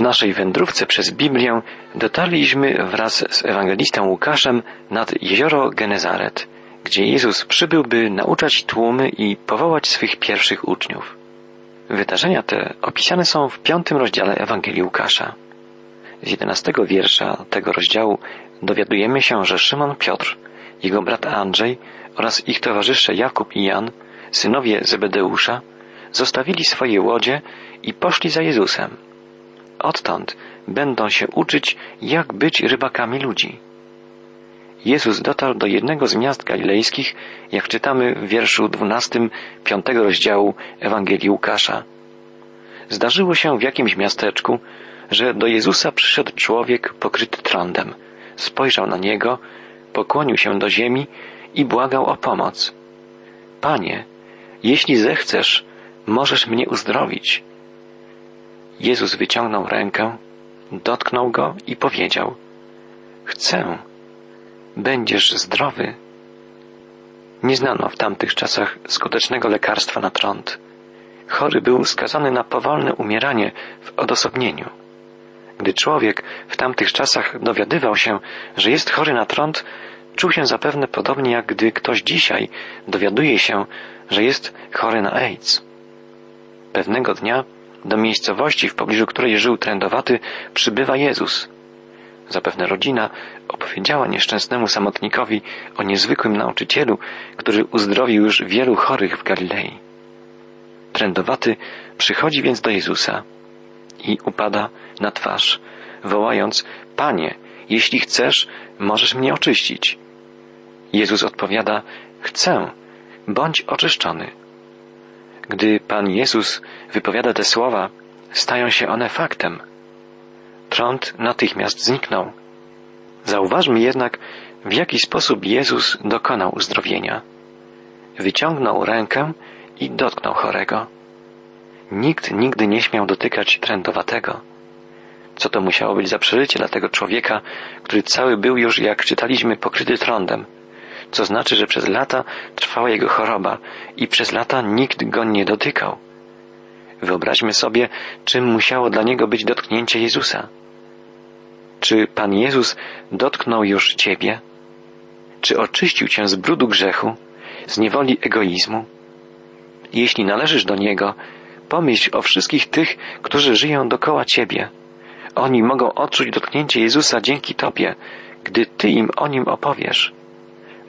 W naszej wędrówce przez Biblię dotarliśmy wraz z ewangelistą Łukaszem nad jezioro Genezaret, gdzie Jezus przybył, by nauczać tłumy i powołać swych pierwszych uczniów. Wydarzenia te opisane są w piątym rozdziale Ewangelii Łukasza. Z jedenastego wiersza tego rozdziału dowiadujemy się, że Szymon Piotr, jego brat Andrzej oraz ich towarzysze Jakub i Jan, synowie Zebedeusza, zostawili swoje łodzie i poszli za Jezusem. Odtąd będą się uczyć, jak być rybakami ludzi. Jezus dotarł do jednego z miast galilejskich, jak czytamy w wierszu dwunastym piątego rozdziału Ewangelii Łukasza. Zdarzyło się w jakimś miasteczku, że do Jezusa przyszedł człowiek pokryty trądem. Spojrzał na niego, pokłonił się do ziemi i błagał o pomoc. Panie, jeśli zechcesz, możesz mnie uzdrowić. Jezus wyciągnął rękę, dotknął go i powiedział: Chcę, będziesz zdrowy. Nie znano w tamtych czasach skutecznego lekarstwa na trąd. Chory był skazany na powolne umieranie w odosobnieniu. Gdy człowiek w tamtych czasach dowiadywał się, że jest chory na trąd, czuł się zapewne podobnie jak gdy ktoś dzisiaj dowiaduje się, że jest chory na AIDS. Pewnego dnia do miejscowości, w pobliżu której żył trędowaty, przybywa Jezus. Zapewne rodzina opowiedziała nieszczęsnemu samotnikowi o niezwykłym nauczycielu, który uzdrowił już wielu chorych w Galilei. Trędowaty przychodzi więc do Jezusa i upada na twarz, wołając: Panie, jeśli chcesz, możesz mnie oczyścić. Jezus odpowiada: Chcę, bądź oczyszczony. Gdy Pan Jezus wypowiada te słowa, stają się one faktem. Trąd natychmiast zniknął. Zauważmy jednak, w jaki sposób Jezus dokonał uzdrowienia. Wyciągnął rękę i dotknął chorego. Nikt nigdy nie śmiał dotykać trędowatego. Co to musiało być za przeżycie dla tego człowieka, który cały był już, jak czytaliśmy, pokryty trądem, co znaczy, że przez lata trwała jego choroba i przez lata nikt go nie dotykał. Wyobraźmy sobie, czym musiało dla niego być dotknięcie Jezusa. Czy Pan Jezus dotknął już Ciebie? Czy oczyścił Cię z brudu grzechu, z niewoli egoizmu? Jeśli należysz do Niego, pomyśl o wszystkich tych, którzy żyją dokoła Ciebie. Oni mogą odczuć dotknięcie Jezusa dzięki Tobie, gdy Ty im o Nim opowiesz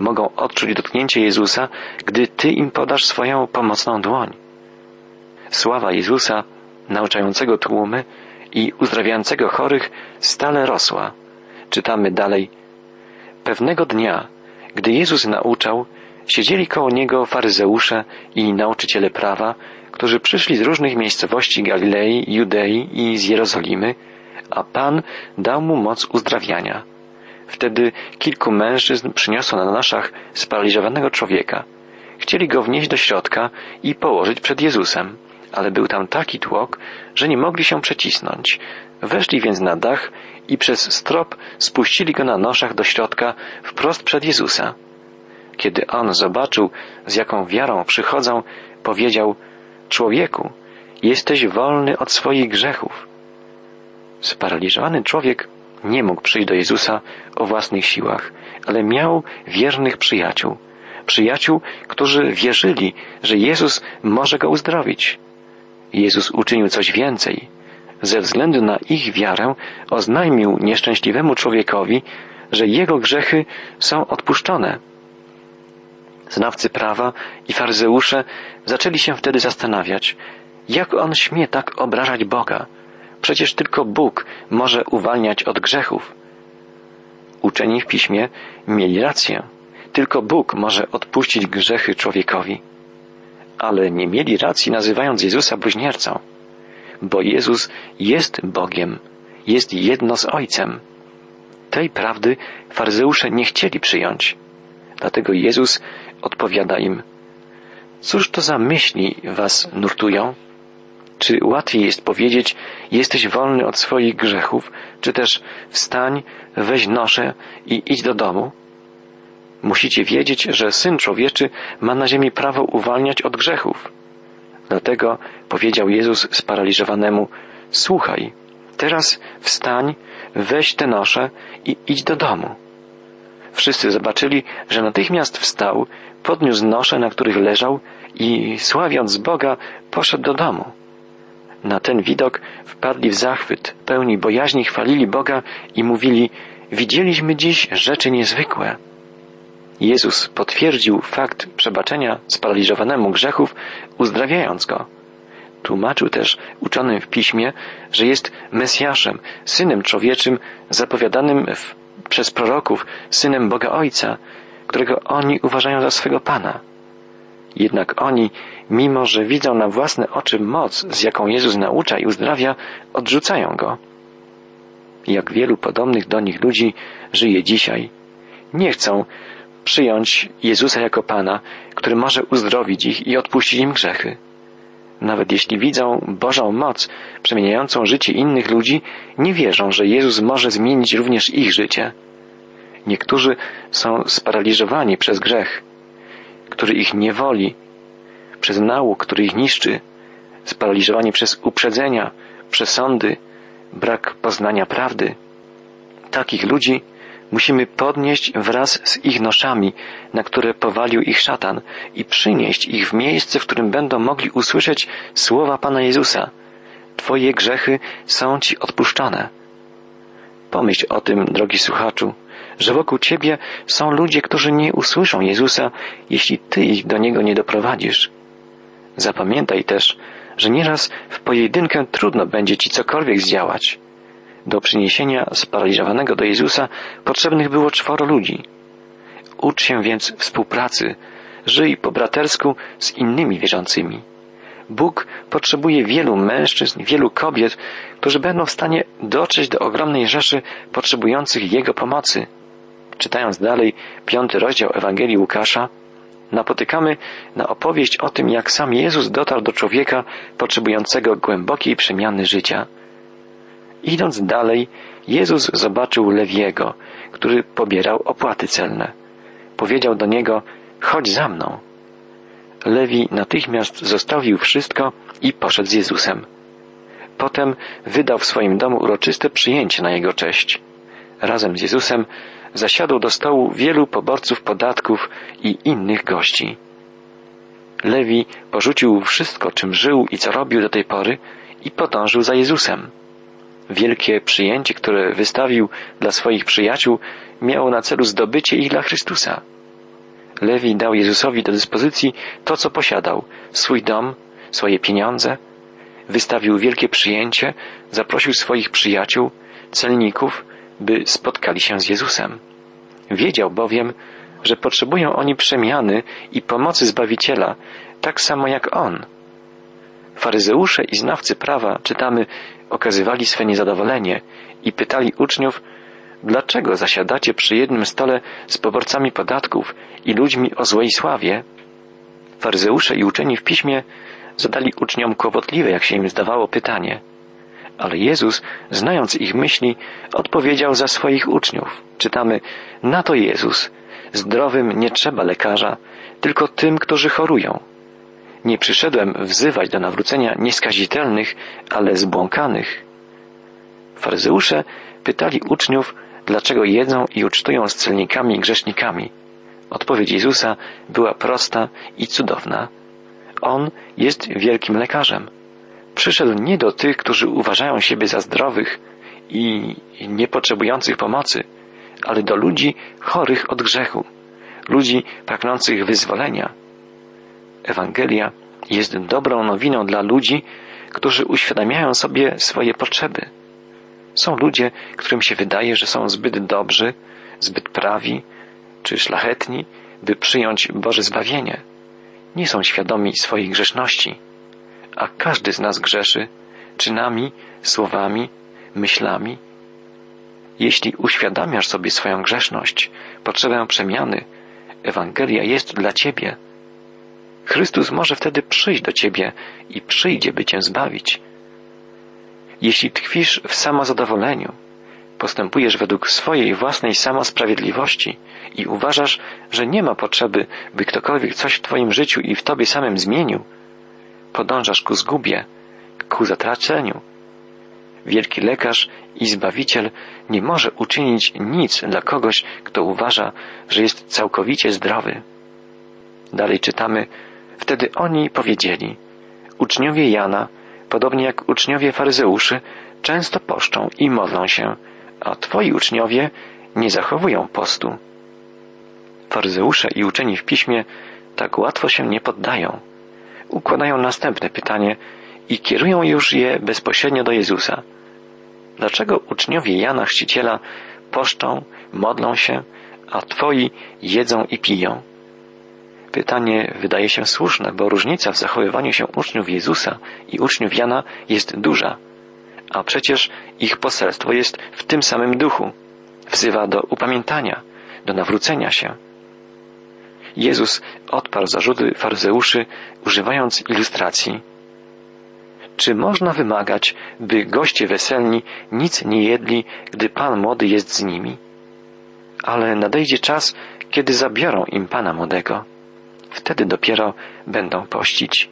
mogą odczuć dotknięcie Jezusa, gdy Ty im podasz swoją pomocną dłoń. Sława Jezusa, nauczającego tłumy i uzdrawiającego chorych, stale rosła. Czytamy dalej. Pewnego dnia, gdy Jezus nauczał, siedzieli koło Niego faryzeusze i nauczyciele prawa, którzy przyszli z różnych miejscowości Galilei, Judei i z Jerozolimy, a Pan dał mu moc uzdrawiania. Wtedy kilku mężczyzn przyniosło na naszach sparaliżowanego człowieka. Chcieli go wnieść do środka i położyć przed Jezusem, ale był tam taki tłok, że nie mogli się przecisnąć. Weszli więc na dach i przez strop spuścili go na noszach do środka wprost przed Jezusa. Kiedy on zobaczył, z jaką wiarą przychodzą, powiedział: Człowieku, jesteś wolny od swoich grzechów. Sparaliżowany człowiek nie mógł przyjść do Jezusa o własnych siłach, ale miał wiernych przyjaciół. Przyjaciół, którzy wierzyli, że Jezus może go uzdrowić. Jezus uczynił coś więcej. Ze względu na ich wiarę oznajmił nieszczęśliwemu człowiekowi, że jego grzechy są odpuszczone. Znawcy prawa i faryzeusze zaczęli się wtedy zastanawiać, jak on śmie tak obrażać Boga, Przecież tylko Bóg może uwalniać od grzechów. Uczeni w piśmie mieli rację. Tylko Bóg może odpuścić grzechy człowiekowi. Ale nie mieli racji nazywając Jezusa bluźniercą, bo Jezus jest Bogiem, jest jedno z Ojcem. Tej prawdy faryzeusze nie chcieli przyjąć. Dlatego Jezus odpowiada im, cóż to za myśli was nurtują? Czy łatwiej jest powiedzieć, jesteś wolny od swoich grzechów, czy też wstań, weź noszę i idź do domu? Musicie wiedzieć, że Syn Człowieczy ma na ziemi prawo uwalniać od grzechów. Dlatego powiedział Jezus sparaliżowanemu, słuchaj, Teraz wstań, weź te nosze i idź do domu. Wszyscy zobaczyli, że natychmiast wstał, podniósł nosze, na których leżał i sławiąc Boga, poszedł do domu. Na ten widok wpadli w zachwyt, pełni bojaźni chwalili Boga i mówili, widzieliśmy dziś rzeczy niezwykłe. Jezus potwierdził fakt przebaczenia sparaliżowanemu grzechów, uzdrawiając go. Tłumaczył też uczonym w piśmie, że jest Mesjaszem, synem człowieczym, zapowiadanym w, przez proroków, synem Boga Ojca, którego oni uważają za swego Pana. Jednak oni, mimo że widzą na własne oczy moc, z jaką Jezus naucza i uzdrawia, odrzucają go. Jak wielu podobnych do nich ludzi żyje dzisiaj. Nie chcą przyjąć Jezusa jako Pana, który może uzdrowić ich i odpuścić im grzechy. Nawet jeśli widzą Bożą moc przemieniającą życie innych ludzi, nie wierzą, że Jezus może zmienić również ich życie. Niektórzy są sparaliżowani przez grzech, który ich niewoli, przez nauk, który ich niszczy, sparaliżowani przez uprzedzenia, przesądy, brak poznania prawdy. Takich ludzi musimy podnieść wraz z ich noszami, na które powalił ich szatan i przynieść ich w miejsce, w którym będą mogli usłyszeć słowa Pana Jezusa. Twoje grzechy są Ci odpuszczone. Pomyśl o tym, drogi słuchaczu, że wokół Ciebie są ludzie, którzy nie usłyszą Jezusa, jeśli Ty ich do Niego nie doprowadzisz. Zapamiętaj też, że nieraz w pojedynkę trudno będzie Ci cokolwiek zdziałać. Do przyniesienia sparaliżowanego do Jezusa potrzebnych było czworo ludzi. Ucz się więc współpracy, żyj po bratersku z innymi wierzącymi. Bóg potrzebuje wielu mężczyzn, wielu kobiet, którzy będą w stanie dotrzeć do ogromnej rzeszy potrzebujących Jego pomocy. Czytając dalej piąty rozdział Ewangelii Łukasza, napotykamy na opowieść o tym, jak sam Jezus dotarł do człowieka potrzebującego głębokiej przemiany życia. Idąc dalej, Jezus zobaczył Lewiego, który pobierał opłaty celne. Powiedział do niego, chodź za mną. Lewi natychmiast zostawił wszystko i poszedł z Jezusem. Potem wydał w swoim domu uroczyste przyjęcie na jego cześć. Razem z Jezusem zasiadł do stołu wielu poborców podatków i innych gości. Lewi porzucił wszystko, czym żył i co robił do tej pory i podążył za Jezusem. Wielkie przyjęcie, które wystawił dla swoich przyjaciół, miało na celu zdobycie ich dla Chrystusa. Lewi dał Jezusowi do dyspozycji to, co posiadał, swój dom, swoje pieniądze, wystawił wielkie przyjęcie, zaprosił swoich przyjaciół, celników, by spotkali się z Jezusem. Wiedział bowiem, że potrzebują oni przemiany i pomocy Zbawiciela, tak samo jak On. Faryzeusze i znawcy prawa, czytamy, okazywali swe niezadowolenie i pytali uczniów, dlaczego zasiadacie przy jednym stole z poborcami podatków i ludźmi o złej sławie? Faryzeusze i uczeni w piśmie zadali uczniom kłopotliwe, jak się im zdawało, pytanie. Ale Jezus, znając ich myśli, odpowiedział za swoich uczniów. Czytamy, na to Jezus, zdrowym nie trzeba lekarza, tylko tym, którzy chorują. Nie przyszedłem wzywać do nawrócenia nieskazitelnych, ale zbłąkanych. Faryzeusze pytali uczniów, dlaczego jedzą i ucztują z celnikami i grzesznikami. Odpowiedź Jezusa była prosta i cudowna. On jest wielkim lekarzem. Przyszedł nie do tych, którzy uważają siebie za zdrowych i niepotrzebujących pomocy, ale do ludzi chorych od grzechu, ludzi pragnących wyzwolenia. Ewangelia jest dobrą nowiną dla ludzi, którzy uświadamiają sobie swoje potrzeby. Są ludzie, którym się wydaje, że są zbyt dobrzy, zbyt prawi czy szlachetni, by przyjąć Boże zbawienie. Nie są świadomi swojej grzeszności, a każdy z nas grzeszy czynami, słowami, myślami. Jeśli uświadamiasz sobie swoją grzeszność, potrzebę przemiany, Ewangelia jest dla Ciebie. Chrystus może wtedy przyjść do Ciebie i przyjdzie, by Cię zbawić. Jeśli tkwisz w samozadowoleniu, postępujesz według swojej własnej samosprawiedliwości i uważasz, że nie ma potrzeby, by ktokolwiek coś w Twoim życiu i w Tobie samym zmienił, podążasz ku zgubie, ku zatraceniu. wielki lekarz i zbawiciel nie może uczynić nic dla kogoś, kto uważa, że jest całkowicie zdrowy. Dalej czytamy, wtedy oni powiedzieli, uczniowie Jana, podobnie jak uczniowie faryzeuszy, często poszczą i modlą się, a twoi uczniowie nie zachowują postu. Faryzeusze i uczeni w piśmie tak łatwo się nie poddają. Układają następne pytanie i kierują już je bezpośrednio do Jezusa. Dlaczego uczniowie Jana Chrzciciela poszczą, modlą się, a twoi jedzą i piją? Pytanie wydaje się słuszne, bo różnica w zachowywaniu się uczniów Jezusa i uczniów Jana jest duża, a przecież ich poselstwo jest w tym samym duchu. Wzywa do upamiętania, do nawrócenia się. Jezus odparł zarzuty faryzeuszy, używając ilustracji. Czy można wymagać, by goście weselni nic nie jedli, gdy Pan młody jest z nimi? Ale nadejdzie czas, kiedy zabiorą im Pana młodego. Wtedy dopiero będą pościć.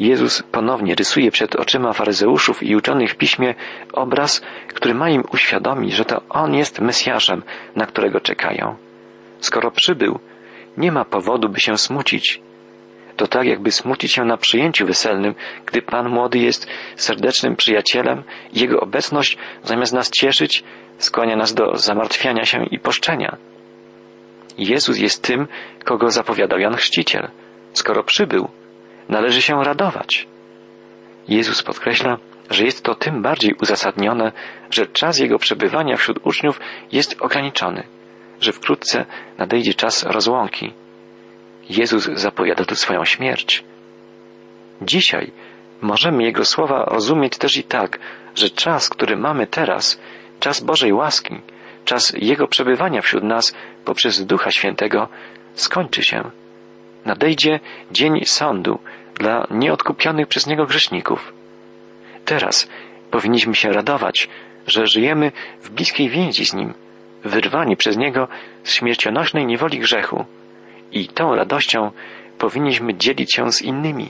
Jezus ponownie rysuje przed oczyma faryzeuszów i uczonych w piśmie obraz, który ma im uświadomić, że to On jest Mesjaszem, na którego czekają. Skoro przybył, nie ma powodu, by się smucić. To tak, jakby smucić się na przyjęciu weselnym, gdy Pan młody jest serdecznym przyjacielem i Jego obecność, zamiast nas cieszyć, skłania nas do zamartwiania się i poszczenia. Jezus jest tym, kogo zapowiadał Jan Chrzciciel. Skoro przybył, należy się radować. Jezus podkreśla, że jest to tym bardziej uzasadnione, że czas Jego przebywania wśród uczniów jest ograniczony, że wkrótce nadejdzie czas rozłąki. Jezus zapowiada tu swoją śmierć. Dzisiaj możemy Jego słowa rozumieć też i tak, że czas, który mamy teraz, czas Bożej łaski, czas Jego przebywania wśród nas poprzez Ducha Świętego skończy się. Nadejdzie dzień sądu dla nieodkupionych przez Niego grzeszników. Teraz powinniśmy się radować, że żyjemy w bliskiej więzi z Nim, wyrwani przez Niego z śmiercionośnej niewoli grzechu i tą radością powinniśmy dzielić się z innymi.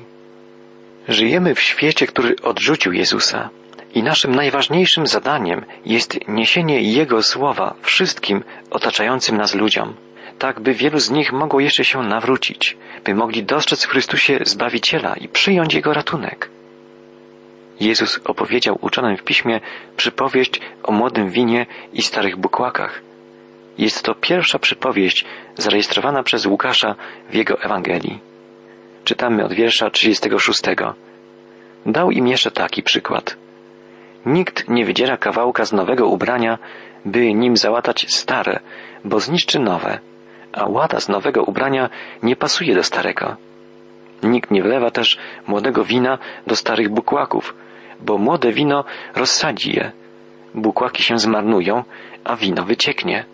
Żyjemy w świecie, który odrzucił Jezusa i naszym najważniejszym zadaniem jest niesienie Jego słowa wszystkim otaczającym nas ludziom, tak by wielu z nich mogło jeszcze się nawrócić, by mogli dostrzec w Chrystusie Zbawiciela i przyjąć Jego ratunek. Jezus opowiedział uczonym w piśmie przypowieść o młodym winie i starych bukłakach. Jest to pierwsza przypowieść zarejestrowana przez Łukasza w jego Ewangelii. Czytamy od wiersza 36. Dał im jeszcze taki przykład. Nikt nie wydziera kawałka z nowego ubrania, by nim załatać stare, bo zniszczy nowe, a łata z nowego ubrania nie pasuje do starego. Nikt nie wlewa też młodego wina do starych bukłaków, bo młode wino rozsadzi je. Bukłaki się zmarnują, a wino wycieknie.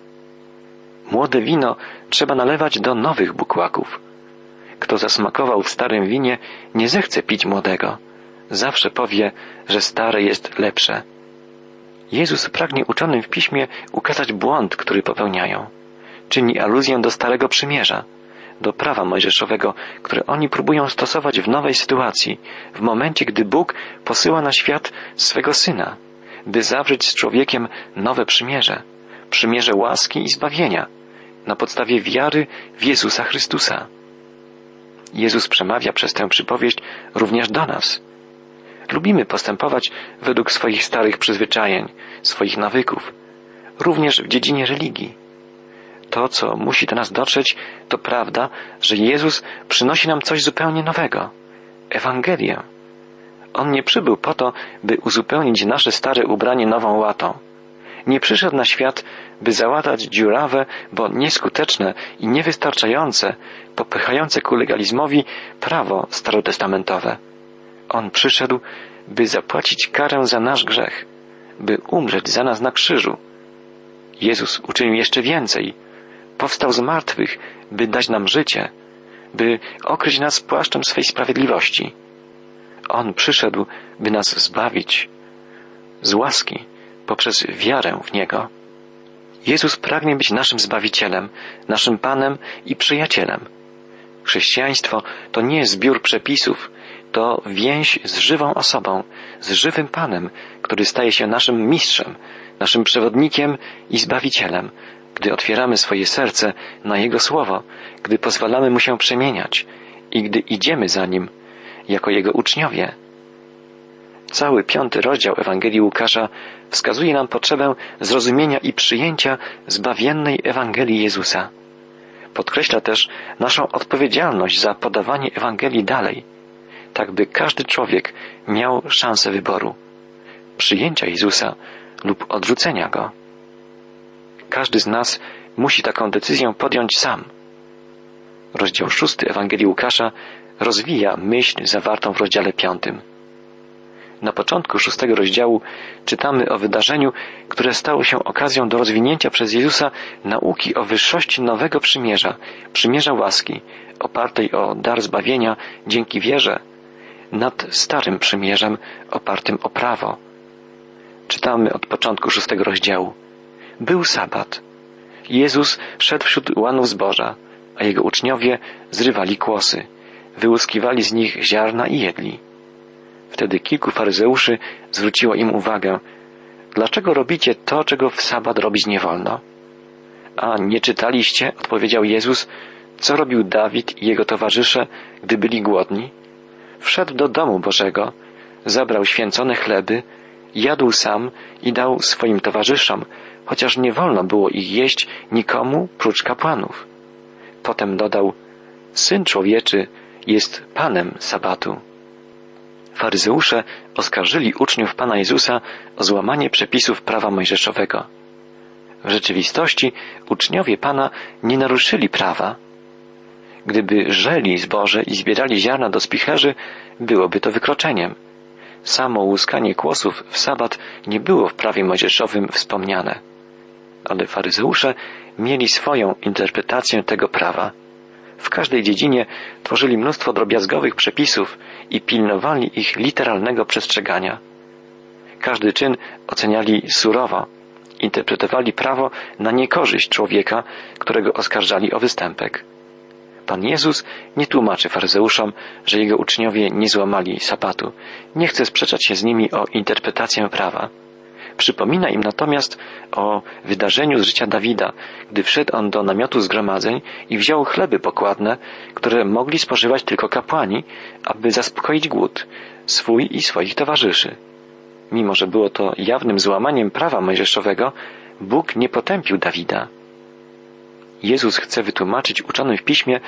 Młode wino trzeba nalewać do nowych bukłaków. Kto zasmakował w starym winie, nie zechce pić młodego. Zawsze powie, że stare jest lepsze. Jezus pragnie uczonym w piśmie ukazać błąd, który popełniają. Czyni aluzję do Starego Przymierza, do prawa mojżeszowego, które oni próbują stosować w nowej sytuacji, w momencie, gdy Bóg posyła na świat swego Syna, by zawrzeć z człowiekiem nowe przymierze, przymierze łaski i zbawienia, na podstawie wiary w Jezusa Chrystusa. Jezus przemawia przez tę przypowieść również do nas. Lubimy postępować według swoich starych przyzwyczajeń, swoich nawyków, również w dziedzinie religii. To, co musi do nas dotrzeć, to prawda, że Jezus przynosi nam coś zupełnie nowego Ewangelię. On nie przybył po to, by uzupełnić nasze stare ubranie nową łatą. Nie przyszedł na świat, by załatać dziurawe, bo nieskuteczne i niewystarczające, popychające ku legalizmowi prawo starotestamentowe. On przyszedł, by zapłacić karę za nasz grzech, by umrzeć za nas na krzyżu. Jezus uczynił jeszcze więcej. Powstał z martwych, by dać nam życie, by okryć nas płaszczem swej sprawiedliwości. On przyszedł, by nas zbawić z łaski poprzez wiarę w Niego. Jezus pragnie być naszym Zbawicielem, naszym Panem i przyjacielem. Chrześcijaństwo to nie zbiór przepisów, to więź z żywą osobą, z żywym Panem, który staje się naszym mistrzem, naszym przewodnikiem i zbawicielem, gdy otwieramy swoje serce na Jego słowo, gdy pozwalamy Mu się przemieniać i gdy idziemy za Nim jako Jego uczniowie. Cały piąty rozdział Ewangelii Łukasza wskazuje nam potrzebę zrozumienia i przyjęcia zbawiennej Ewangelii Jezusa. Podkreśla też naszą odpowiedzialność za podawanie Ewangelii dalej, tak by każdy człowiek miał szansę wyboru przyjęcia Jezusa lub odrzucenia Go. Każdy z nas musi taką decyzję podjąć sam. Rozdział szósty Ewangelii Łukasza rozwija myśl zawartą w rozdziale piątym. Na początku szóstego rozdziału czytamy o wydarzeniu, które stało się okazją do rozwinięcia przez Jezusa nauki o wyższości nowego przymierza, przymierza łaski, opartej o dar zbawienia dzięki wierze, nad starym przymierzem opartym o prawo. Czytamy od początku szóstego rozdziału. Był sabat. Jezus szedł wśród łanów zboża, a jego uczniowie zrywali kłosy, wyłuskiwali z nich ziarna i jedli. Wtedy kilku faryzeuszy zwróciło im uwagę, dlaczego robicie to, czego w sabat robić nie wolno? A nie czytaliście, odpowiedział Jezus, co robił Dawid i jego towarzysze, gdy byli głodni? Wszedł do domu Bożego, zabrał święcone chleby, jadł sam i dał swoim towarzyszom, chociaż nie wolno było ich jeść nikomu prócz kapłanów. Potem dodał, Syn człowieczy jest Panem Sabatu. Faryzeusze oskarżyli uczniów Pana Jezusa o złamanie przepisów prawa mojżeszowego. W rzeczywistości uczniowie Pana nie naruszyli prawa. Gdyby żeli zboże i zbierali ziarna do spicherzy, byłoby to wykroczeniem. Samo łuskanie kłosów w sabat nie było w prawie mojżeszowym wspomniane. Ale faryzeusze mieli swoją interpretację tego prawa. W każdej dziedzinie tworzyli mnóstwo drobiazgowych przepisów i pilnowali ich literalnego przestrzegania. Każdy czyn oceniali surowo, interpretowali prawo na niekorzyść człowieka, którego oskarżali o występek. Pan Jezus nie tłumaczy faryzeuszom, że jego uczniowie nie złamali sabatu. Nie chce sprzeczać się z nimi o interpretację prawa. Przypomina im natomiast o wydarzeniu z życia Dawida, gdy wszedł on do namiotu zgromadzeń i wziął chleby pokładne, które mogli spożywać tylko kapłani, aby zaspokoić głód swój i swoich towarzyszy. Mimo, że było to jawnym złamaniem prawa mojżeszowego, Bóg nie potępił Dawida. Jezus chce wytłumaczyć uczonym w piśmie,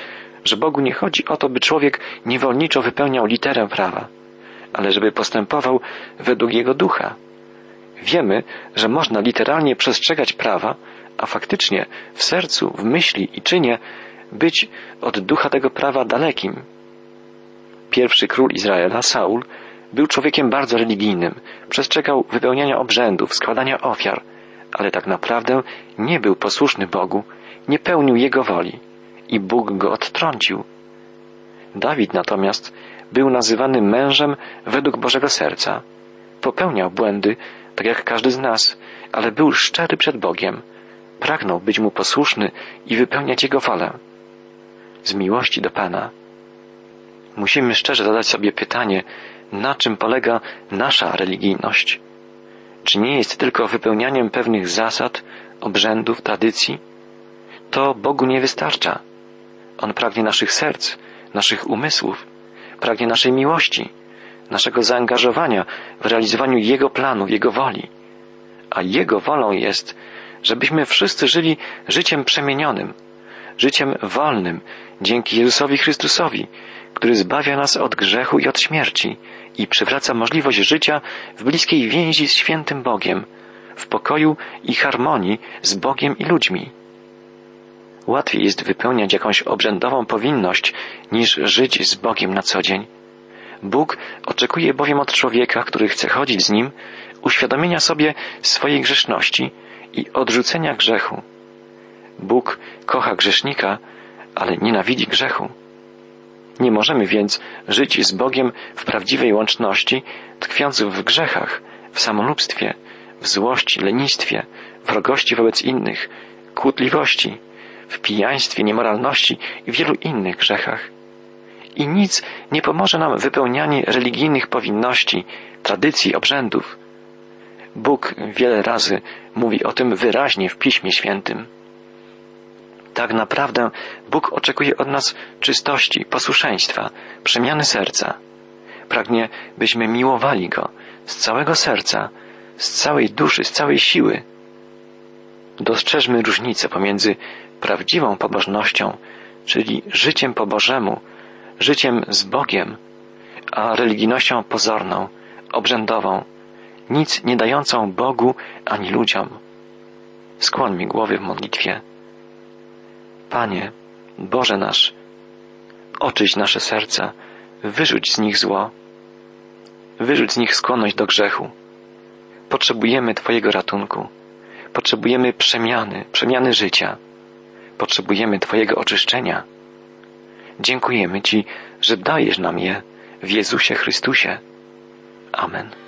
że Bogu nie chodzi o to, by człowiek niewolniczo wypełniał literę prawa, ale żeby postępował według jego ducha. Wiemy, że można literalnie przestrzegać prawa, a faktycznie w sercu, w myśli i czynie być od ducha tego prawa dalekim. Pierwszy król Izraela, Saul, był człowiekiem bardzo religijnym, przestrzegał wypełniania obrzędów, składania ofiar, ale tak naprawdę nie był posłuszny Bogu, nie pełnił Jego woli i Bóg go odtrącił. Dawid natomiast był nazywany mężem według Bożego serca. Popełniał błędy, tak jak każdy z nas, ale był szczery przed Bogiem. Pragnął być mu posłuszny i wypełniać Jego wolę. Z miłości do Pana. Musimy szczerze zadać sobie pytanie, na czym polega nasza religijność? Czy nie jest tylko wypełnianiem pewnych zasad, obrzędów, tradycji? To Bogu nie wystarcza. On pragnie naszych serc, naszych umysłów, pragnie naszej miłości, naszego zaangażowania w realizowaniu Jego planów, Jego woli. A Jego wolą jest, żebyśmy wszyscy żyli życiem przemienionym, życiem wolnym dzięki Jezusowi Chrystusowi, który zbawia nas od grzechu i od śmierci i przywraca możliwość życia w bliskiej więzi z świętym Bogiem, w pokoju i harmonii z Bogiem i ludźmi. Łatwiej jest wypełniać jakąś obrzędową powinność, niż żyć z Bogiem na co dzień. Bóg oczekuje bowiem od człowieka, który chce chodzić z Nim, uświadomienia sobie swojej grzeszności i odrzucenia grzechu. Bóg kocha grzesznika, ale nienawidzi grzechu. Nie możemy więc żyć z Bogiem w prawdziwej łączności, tkwiąc w grzechach, w samolubstwie, w złości, lenistwie, wrogości wobec innych, kłótliwości, w pijaństwie, niemoralności i wielu innych grzechach. I nic Nie pomoże nam wypełnianie religijnych powinności, tradycji, obrzędów. Bóg wiele razy mówi o tym wyraźnie w Piśmie Świętym. Tak naprawdę Bóg oczekuje od nas czystości, posłuszeństwa, przemiany serca. Pragnie, byśmy miłowali Go z całego serca, z całej duszy, z całej siły. Dostrzeżmy różnicę pomiędzy prawdziwą pobożnością, czyli życiem po Bożemu, życiem z Bogiem, a religijnością pozorną, obrzędową, nic nie dającą Bogu ani ludziom. Skłoń mi głowy w modlitwie. Panie, Boże nasz, oczyść nasze serca, wyrzuć z nich zło, wyrzuć z nich skłonność do grzechu. Potrzebujemy Twojego ratunku, potrzebujemy przemiany, przemiany życia, potrzebujemy Twojego oczyszczenia. Dziękujemy Ci, że dajesz nam je w Jezusie Chrystusie. Amen.